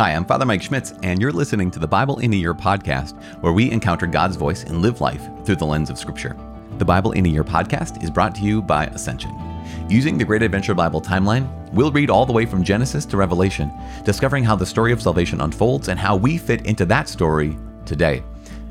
Hi, I'm Father Mike Schmitz, and you're listening to the Bible in a Year podcast, where we encounter God's voice and live life through the lens of Scripture. The Bible in a Year podcast is brought to you by Ascension. Using the Great Adventure Bible timeline, we'll read all the way from Genesis to Revelation, discovering how the story of salvation unfolds and how we fit into that story today.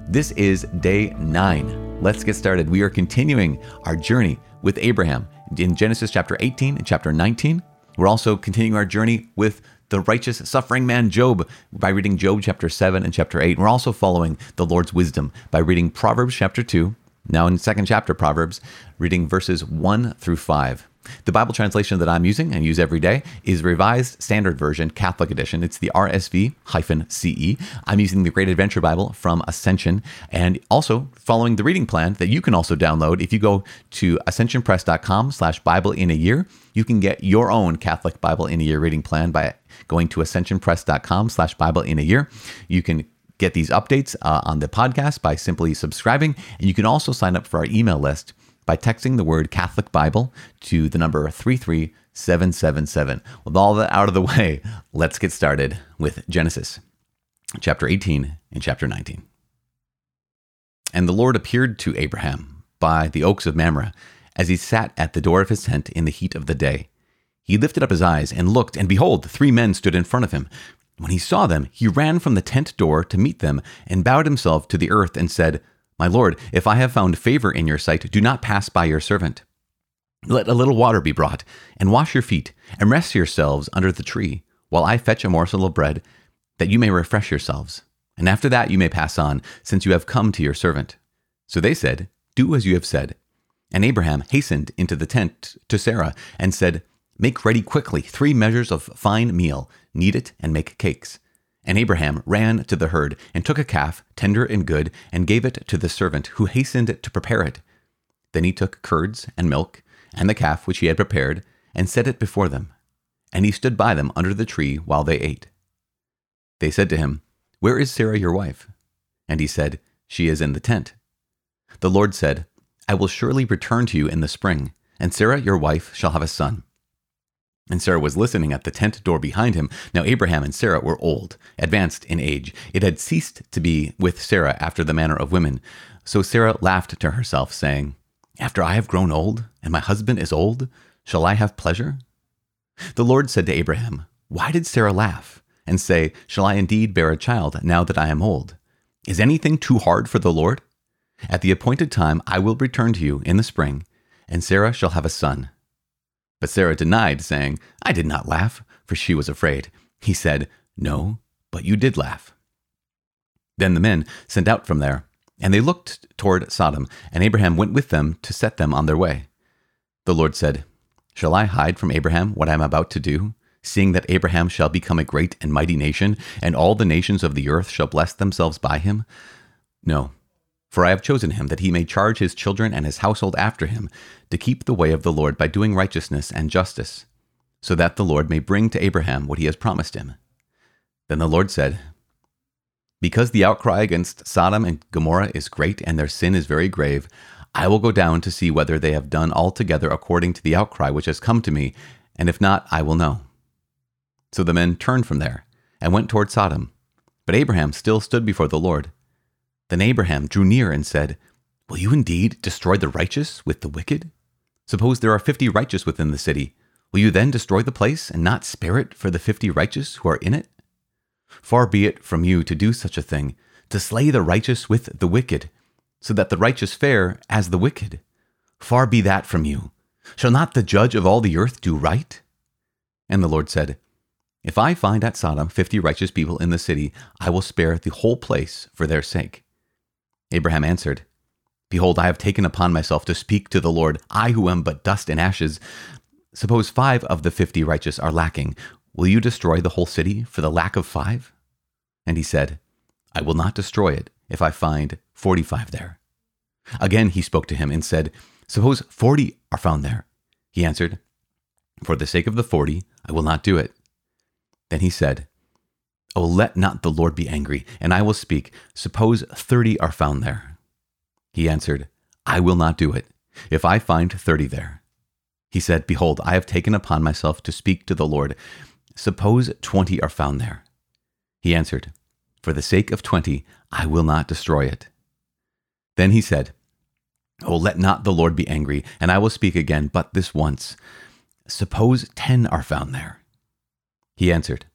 This is day nine. Let's get started. We are continuing our journey with Abraham in Genesis chapter 18 and chapter 19. We're also continuing our journey with the righteous suffering man Job by reading Job chapter 7 and chapter 8. We're also following the Lord's wisdom by reading Proverbs chapter 2, now in second chapter Proverbs, reading verses 1 through 5. The Bible translation that I'm using and use every day is Revised Standard Version, Catholic Edition. It's the RSV hyphen CE. I'm using the Great Adventure Bible from Ascension and also following the reading plan that you can also download. If you go to ascensionpress.com slash Bible in a year, you can get your own Catholic Bible in a year reading plan by going to ascensionpress.com slash Bible in a year. You can get these updates uh, on the podcast by simply subscribing. And you can also sign up for our email list by texting the word Catholic Bible to the number 33777. With all that out of the way, let's get started with Genesis chapter 18 and chapter 19. And the Lord appeared to Abraham by the oaks of Mamre as he sat at the door of his tent in the heat of the day. He lifted up his eyes and looked, and behold, three men stood in front of him. When he saw them, he ran from the tent door to meet them and bowed himself to the earth and said, my Lord, if I have found favor in your sight, do not pass by your servant. Let a little water be brought, and wash your feet, and rest yourselves under the tree, while I fetch a morsel of bread, that you may refresh yourselves. And after that you may pass on, since you have come to your servant. So they said, Do as you have said. And Abraham hastened into the tent to Sarah, and said, Make ready quickly three measures of fine meal, knead it, and make cakes. And Abraham ran to the herd and took a calf, tender and good, and gave it to the servant, who hastened to prepare it. Then he took curds and milk, and the calf which he had prepared, and set it before them. And he stood by them under the tree while they ate. They said to him, Where is Sarah your wife? And he said, She is in the tent. The Lord said, I will surely return to you in the spring, and Sarah your wife shall have a son. And Sarah was listening at the tent door behind him. Now Abraham and Sarah were old, advanced in age. It had ceased to be with Sarah after the manner of women. So Sarah laughed to herself, saying, After I have grown old, and my husband is old, shall I have pleasure? The Lord said to Abraham, Why did Sarah laugh, and say, Shall I indeed bear a child now that I am old? Is anything too hard for the Lord? At the appointed time I will return to you in the spring, and Sarah shall have a son. But Sarah denied, saying, I did not laugh, for she was afraid. He said, No, but you did laugh. Then the men sent out from there, and they looked toward Sodom, and Abraham went with them to set them on their way. The Lord said, Shall I hide from Abraham what I am about to do, seeing that Abraham shall become a great and mighty nation, and all the nations of the earth shall bless themselves by him? No, for I have chosen him that he may charge his children and his household after him to keep the way of the Lord by doing righteousness and justice, so that the Lord may bring to Abraham what he has promised him. Then the Lord said, Because the outcry against Sodom and Gomorrah is great and their sin is very grave, I will go down to see whether they have done altogether according to the outcry which has come to me, and if not, I will know. So the men turned from there and went toward Sodom. But Abraham still stood before the Lord. Then Abraham drew near and said, Will you indeed destroy the righteous with the wicked? Suppose there are fifty righteous within the city. Will you then destroy the place and not spare it for the fifty righteous who are in it? Far be it from you to do such a thing, to slay the righteous with the wicked, so that the righteous fare as the wicked. Far be that from you. Shall not the judge of all the earth do right? And the Lord said, If I find at Sodom fifty righteous people in the city, I will spare the whole place for their sake. Abraham answered, Behold, I have taken upon myself to speak to the Lord, I who am but dust and ashes. Suppose five of the fifty righteous are lacking. Will you destroy the whole city for the lack of five? And he said, I will not destroy it if I find forty five there. Again he spoke to him and said, Suppose forty are found there. He answered, For the sake of the forty, I will not do it. Then he said, Oh, let not the Lord be angry, and I will speak. Suppose thirty are found there. He answered, I will not do it, if I find thirty there. He said, Behold, I have taken upon myself to speak to the Lord. Suppose twenty are found there. He answered, For the sake of twenty, I will not destroy it. Then he said, Oh, let not the Lord be angry, and I will speak again but this once. Suppose ten are found there. He answered,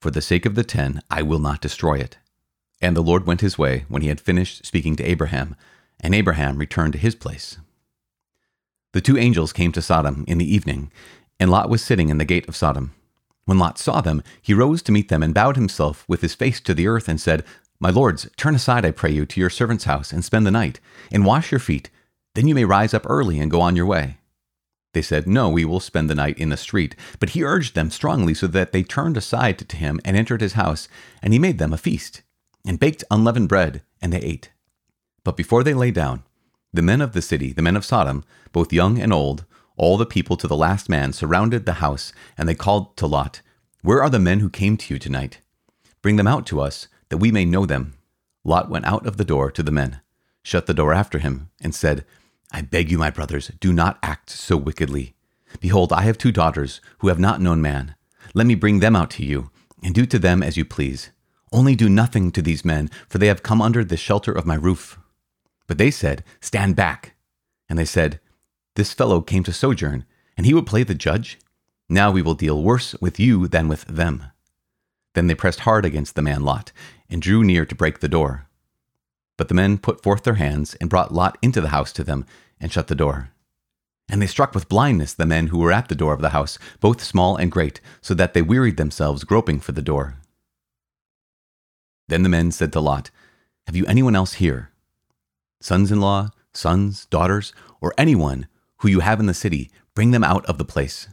For the sake of the ten, I will not destroy it. And the Lord went his way when he had finished speaking to Abraham, and Abraham returned to his place. The two angels came to Sodom in the evening, and Lot was sitting in the gate of Sodom. When Lot saw them, he rose to meet them and bowed himself with his face to the earth and said, My lords, turn aside, I pray you, to your servant's house and spend the night, and wash your feet. Then you may rise up early and go on your way. They said, No, we will spend the night in the street. But he urged them strongly so that they turned aside to him and entered his house, and he made them a feast, and baked unleavened bread, and they ate. But before they lay down, the men of the city, the men of Sodom, both young and old, all the people to the last man, surrounded the house, and they called to Lot, Where are the men who came to you tonight? Bring them out to us, that we may know them. Lot went out of the door to the men, shut the door after him, and said, I beg you, my brothers, do not act so wickedly. Behold, I have two daughters who have not known man. Let me bring them out to you, and do to them as you please. Only do nothing to these men, for they have come under the shelter of my roof. But they said, Stand back. And they said, This fellow came to sojourn, and he would play the judge? Now we will deal worse with you than with them. Then they pressed hard against the man Lot, and drew near to break the door. But the men put forth their hands and brought Lot into the house to them and shut the door. And they struck with blindness the men who were at the door of the house, both small and great, so that they wearied themselves groping for the door. Then the men said to Lot, Have you anyone else here? Sons in law, sons, daughters, or anyone who you have in the city, bring them out of the place.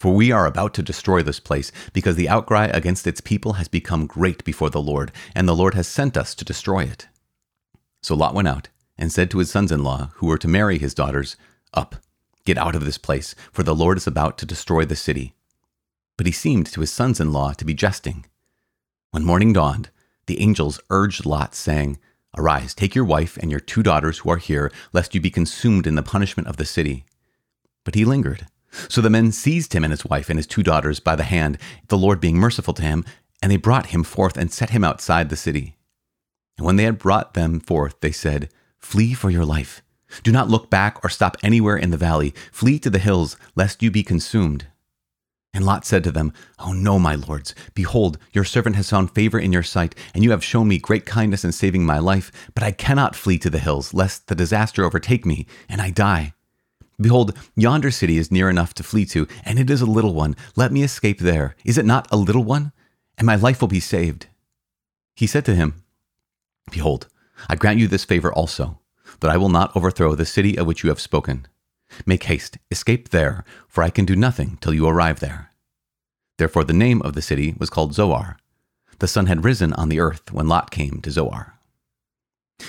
For we are about to destroy this place, because the outcry against its people has become great before the Lord, and the Lord has sent us to destroy it. So Lot went out and said to his sons in law, who were to marry his daughters, Up, get out of this place, for the Lord is about to destroy the city. But he seemed to his sons in law to be jesting. When morning dawned, the angels urged Lot, saying, Arise, take your wife and your two daughters who are here, lest you be consumed in the punishment of the city. But he lingered. So the men seized him and his wife and his two daughters by the hand, the Lord being merciful to him, and they brought him forth and set him outside the city. And when they had brought them forth, they said, Flee for your life. Do not look back or stop anywhere in the valley. Flee to the hills, lest you be consumed. And Lot said to them, Oh no, my lords. Behold, your servant has found favor in your sight, and you have shown me great kindness in saving my life. But I cannot flee to the hills, lest the disaster overtake me, and I die. Behold, yonder city is near enough to flee to, and it is a little one. Let me escape there. Is it not a little one? And my life will be saved. He said to him, Behold, I grant you this favor also, that I will not overthrow the city of which you have spoken. Make haste, escape there, for I can do nothing till you arrive there. Therefore the name of the city was called Zoar. The sun had risen on the earth when Lot came to Zoar.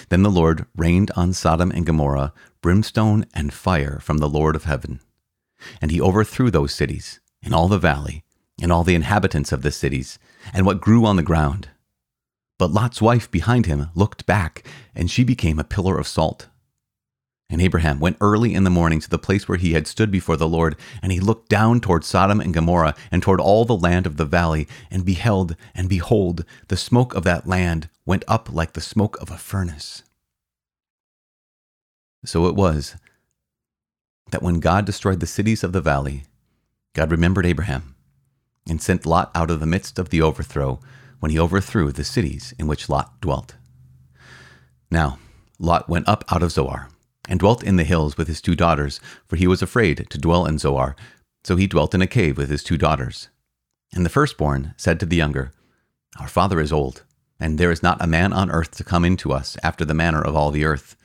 Then the Lord rained on Sodom and Gomorrah brimstone and fire from the Lord of heaven. And he overthrew those cities, and all the valley, and all the inhabitants of the cities, and what grew on the ground but Lot's wife behind him looked back, and she became a pillar of salt. And Abraham went early in the morning to the place where he had stood before the Lord, and he looked down toward Sodom and Gomorrah, and toward all the land of the valley, and beheld, and behold, the smoke of that land went up like the smoke of a furnace. So it was that when God destroyed the cities of the valley, God remembered Abraham, and sent Lot out of the midst of the overthrow when he overthrew the cities in which Lot dwelt. Now, Lot went up out of Zoar, and dwelt in the hills with his two daughters, for he was afraid to dwell in Zoar, so he dwelt in a cave with his two daughters. And the firstborn said to the younger, Our father is old, and there is not a man on earth to come in to us after the manner of all the earth.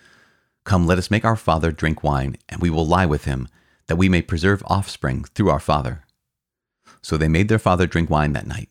Come, let us make our father drink wine, and we will lie with him, that we may preserve offspring through our father. So they made their father drink wine that night.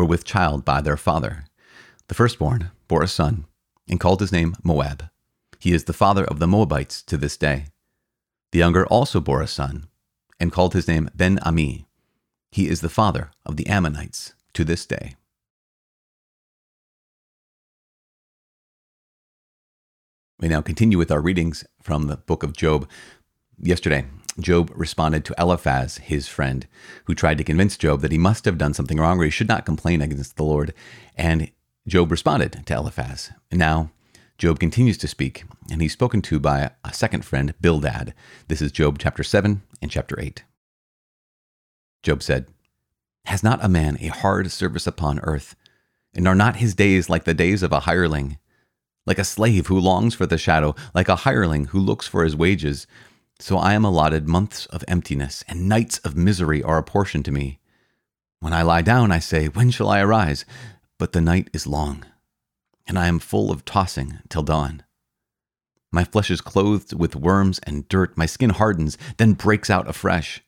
were with child by their father. The firstborn bore a son and called his name Moab. He is the father of the Moabites to this day. The younger also bore a son and called his name Ben Ami. He is the father of the Ammonites to this day. We now continue with our readings from the book of Job. Yesterday, Job responded to Eliphaz, his friend, who tried to convince Job that he must have done something wrong or he should not complain against the Lord. And Job responded to Eliphaz. Now Job continues to speak, and he's spoken to by a second friend, Bildad. This is Job chapter 7 and chapter 8. Job said, Has not a man a hard service upon earth? And are not his days like the days of a hireling? Like a slave who longs for the shadow, like a hireling who looks for his wages. So I am allotted months of emptiness, and nights of misery are apportioned to me. When I lie down, I say, When shall I arise? But the night is long, and I am full of tossing till dawn. My flesh is clothed with worms and dirt, my skin hardens, then breaks out afresh.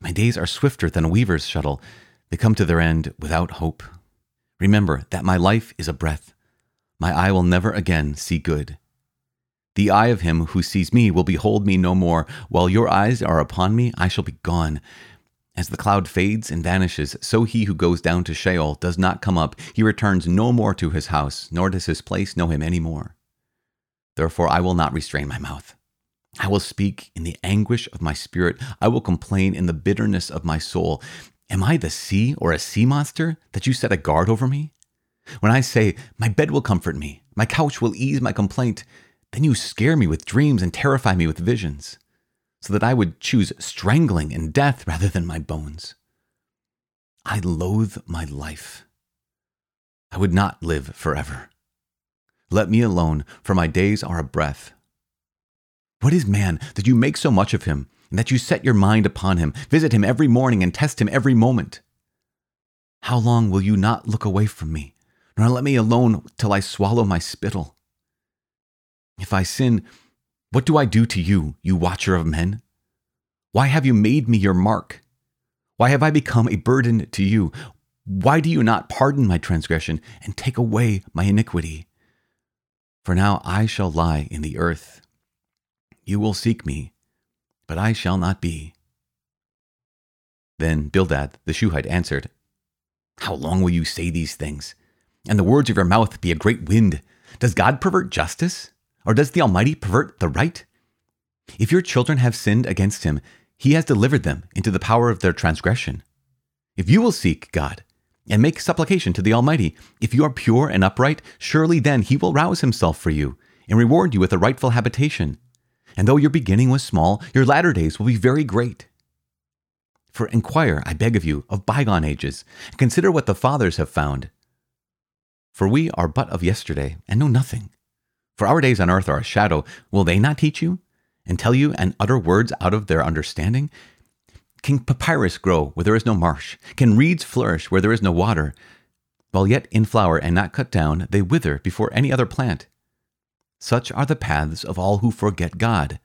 My days are swifter than a weaver's shuttle, they come to their end without hope. Remember that my life is a breath. My eye will never again see good. The eye of him who sees me will behold me no more. While your eyes are upon me, I shall be gone. As the cloud fades and vanishes, so he who goes down to Sheol does not come up. He returns no more to his house, nor does his place know him any more. Therefore, I will not restrain my mouth. I will speak in the anguish of my spirit. I will complain in the bitterness of my soul. Am I the sea or a sea monster that you set a guard over me? When I say, My bed will comfort me, my couch will ease my complaint, then you scare me with dreams and terrify me with visions, so that I would choose strangling and death rather than my bones. I loathe my life. I would not live forever. Let me alone, for my days are a breath. What is man that you make so much of him, and that you set your mind upon him, visit him every morning, and test him every moment? How long will you not look away from me, nor let me alone till I swallow my spittle? If I sin, what do I do to you, you watcher of men? Why have you made me your mark? Why have I become a burden to you? Why do you not pardon my transgression and take away my iniquity? For now I shall lie in the earth. You will seek me, but I shall not be. Then Bildad the Shuhite answered, How long will you say these things? And the words of your mouth be a great wind. Does God pervert justice? Or does the Almighty pervert the right? If your children have sinned against him, he has delivered them into the power of their transgression. If you will seek God and make supplication to the Almighty, if you are pure and upright, surely then he will rouse himself for you and reward you with a rightful habitation. And though your beginning was small, your latter days will be very great. For inquire, I beg of you, of bygone ages, and consider what the fathers have found. For we are but of yesterday, and know nothing. For our days on earth are a shadow. Will they not teach you and tell you and utter words out of their understanding? Can papyrus grow where there is no marsh? Can reeds flourish where there is no water? While yet in flower and not cut down, they wither before any other plant. Such are the paths of all who forget God.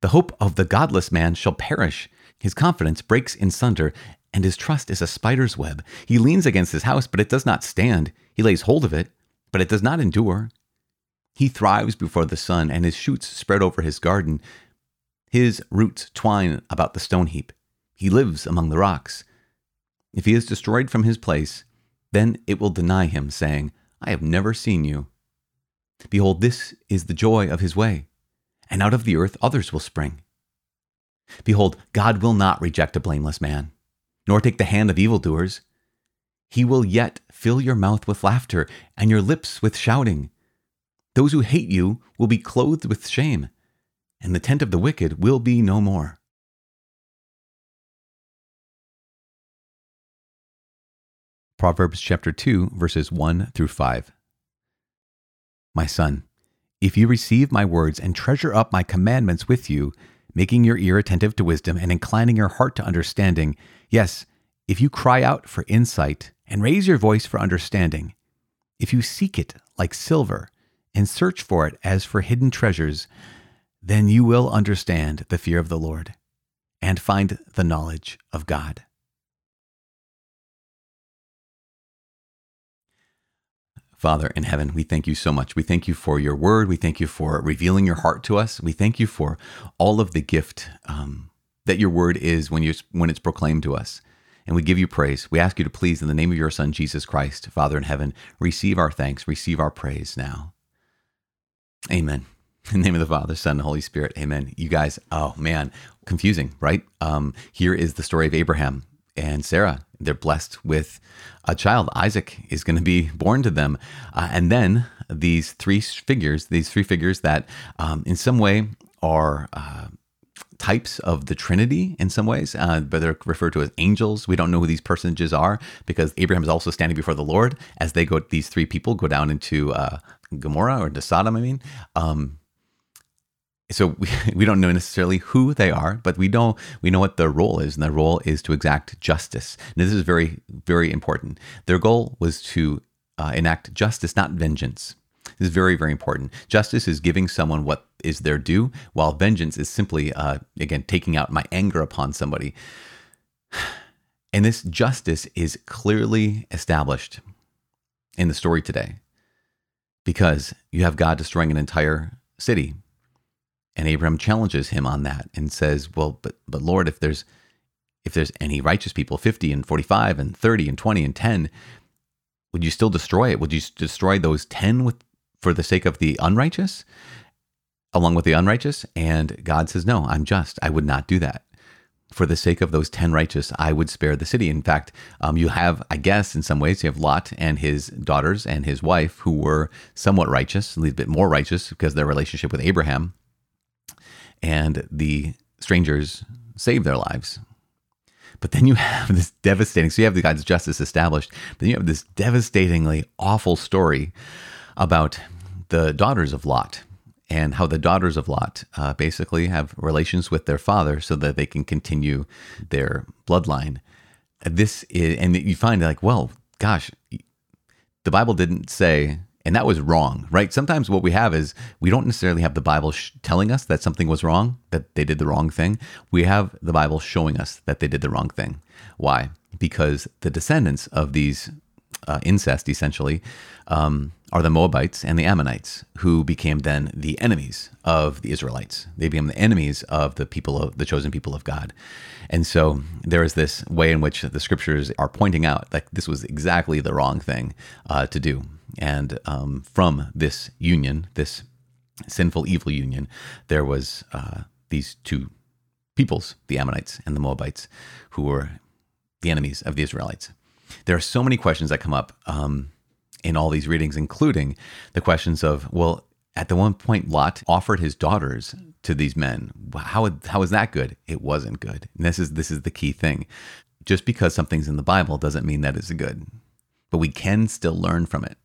The hope of the godless man shall perish. His confidence breaks in sunder, and his trust is a spider's web. He leans against his house, but it does not stand. He lays hold of it, but it does not endure. He thrives before the sun, and his shoots spread over his garden. His roots twine about the stone heap. He lives among the rocks. If he is destroyed from his place, then it will deny him, saying, I have never seen you. Behold, this is the joy of his way, and out of the earth others will spring. Behold, God will not reject a blameless man, nor take the hand of evildoers. He will yet fill your mouth with laughter, and your lips with shouting. Those who hate you will be clothed with shame, and the tent of the wicked will be no more. Proverbs chapter 2, verses 1 through 5. My son, if you receive my words and treasure up my commandments with you, making your ear attentive to wisdom and inclining your heart to understanding, yes, if you cry out for insight and raise your voice for understanding, if you seek it like silver and search for it as for hidden treasures, then you will understand the fear of the Lord and find the knowledge of God. Father in heaven, we thank you so much. We thank you for your word. We thank you for revealing your heart to us. We thank you for all of the gift um, that your word is when you when it's proclaimed to us. And we give you praise. We ask you to please, in the name of your Son, Jesus Christ, Father in heaven, receive our thanks, receive our praise now. Amen. In the name of the Father, Son, and Holy Spirit. Amen. You guys, oh man, confusing, right? Um, here is the story of Abraham and Sarah. They're blessed with a child. Isaac is going to be born to them. Uh, and then these three figures, these three figures that um, in some way are. Uh, types of the Trinity in some ways, uh, but they're referred to as angels. We don't know who these personages are because Abraham is also standing before the Lord as they go. These three people go down into uh, Gomorrah or to Sodom. I mean, um, so we, we don't know necessarily who they are, but we know we know what their role is, and their role is to exact justice. And this is very very important. Their goal was to uh, enact justice, not vengeance. This is very very important. Justice is giving someone what is their due, while vengeance is simply uh, again taking out my anger upon somebody. And this justice is clearly established in the story today because you have God destroying an entire city and Abraham challenges him on that and says, "Well, but but Lord, if there's if there's any righteous people, 50 and 45 and 30 and 20 and 10, would you still destroy it? Would you destroy those 10 with for the sake of the unrighteous along with the unrighteous?" And God says, "No, I'm just. I would not do that." For the sake of those 10 righteous, I would spare the city. In fact, um, you have, I guess, in some ways, you have Lot and his daughters and his wife who were somewhat righteous, a little bit more righteous because their relationship with Abraham and the strangers save their lives. But then you have this devastating, so you have the God's justice established, but then you have this devastatingly awful story about the daughters of Lot and how the daughters of Lot uh, basically have relations with their father so that they can continue their bloodline. This is, and you find like, well, gosh, the Bible didn't say and that was wrong, right? Sometimes what we have is we don't necessarily have the Bible sh- telling us that something was wrong, that they did the wrong thing. We have the Bible showing us that they did the wrong thing. Why? Because the descendants of these uh, incest, essentially, um, are the Moabites and the Ammonites, who became then the enemies of the Israelites. They became the enemies of the people of the chosen people of God. And so there is this way in which the scriptures are pointing out that this was exactly the wrong thing uh, to do. And um, from this union, this sinful, evil union, there was uh, these two peoples, the Ammonites and the Moabites, who were the enemies of the Israelites. There are so many questions that come up um, in all these readings, including the questions of, well, at the one point, Lot offered his daughters to these men. How, how is that good? It wasn't good. And this is this is the key thing. Just because something's in the Bible doesn't mean that it's good, but we can still learn from it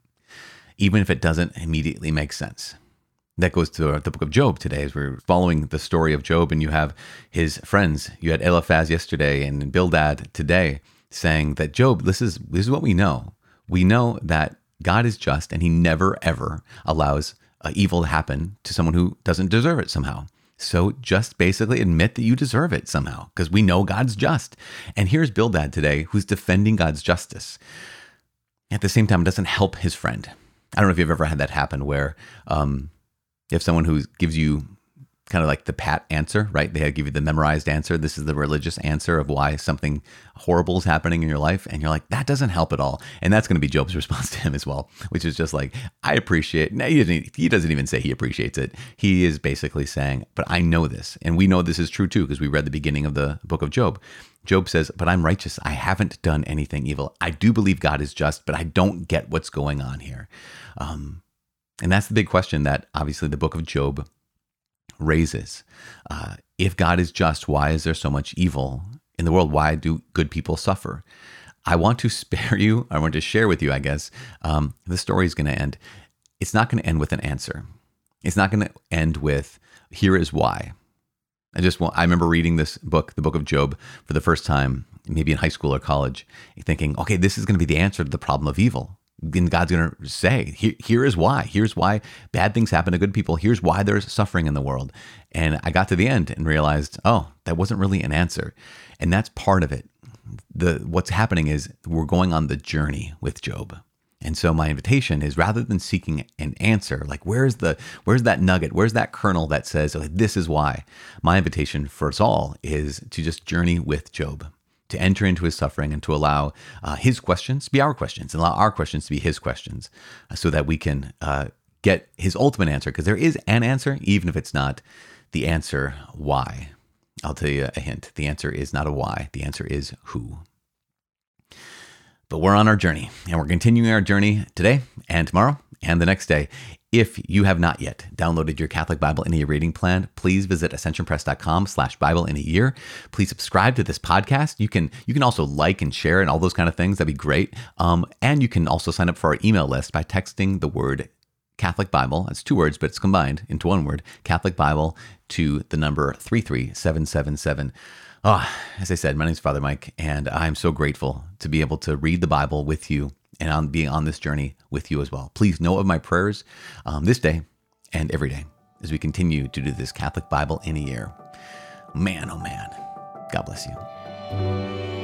even if it doesn't immediately make sense. That goes to the book of Job today, as we're following the story of Job, and you have his friends. You had Eliphaz yesterday and Bildad today saying that Job, this is this is what we know. We know that God is just, and He never ever allows uh, evil to happen to someone who doesn't deserve it somehow. So just basically admit that you deserve it somehow, because we know God's just. And here's Bildad today, who's defending God's justice. At the same time, it doesn't help his friend. I don't know if you've ever had that happen where um, have someone who gives you kind of like the pat answer, right? They give you the memorized answer. This is the religious answer of why something horrible is happening in your life. And you're like, that doesn't help at all. And that's going to be Job's response to him as well, which is just like, I appreciate No, he doesn't, he doesn't even say he appreciates it. He is basically saying, but I know this. And we know this is true too, because we read the beginning of the book of Job. Job says, But I'm righteous. I haven't done anything evil. I do believe God is just, but I don't get what's going on here. Um, and that's the big question that obviously the book of Job raises. Uh, if God is just, why is there so much evil in the world? Why do good people suffer? I want to spare you, I want to share with you, I guess, um, the story is going to end. It's not going to end with an answer. It's not going to end with, here is why. I just want, I remember reading this book, the book of Job, for the first time, maybe in high school or college, thinking, okay, this is going to be the answer to the problem of evil. And God's going to say, here, here is why. Here's why bad things happen to good people. Here's why there's suffering in the world. And I got to the end and realized, oh, that wasn't really an answer. And that's part of it. The what's happening is we're going on the journey with Job. And so my invitation is rather than seeking an answer, like where's the where's that nugget, where's that kernel that says this is why. My invitation for us all is to just journey with Job, to enter into his suffering and to allow uh, his questions to be our questions and allow our questions to be his questions, uh, so that we can uh, get his ultimate answer. Because there is an answer, even if it's not the answer why. I'll tell you a hint. The answer is not a why. The answer is who. But we're on our journey and we're continuing our journey today and tomorrow and the next day. If you have not yet downloaded your Catholic Bible in a Year reading plan, please visit ascensionpress.com slash Bible in a year. Please subscribe to this podcast. You can you can also like and share and all those kind of things. That'd be great. Um, and you can also sign up for our email list by texting the word Catholic Bible. That's two words, but it's combined into one word. Catholic Bible to the number 33777. Oh, as I said, my name is Father Mike, and I'm so grateful to be able to read the Bible with you and on being on this journey with you as well. Please know of my prayers um, this day and every day as we continue to do this Catholic Bible in a year. Man, oh man, God bless you.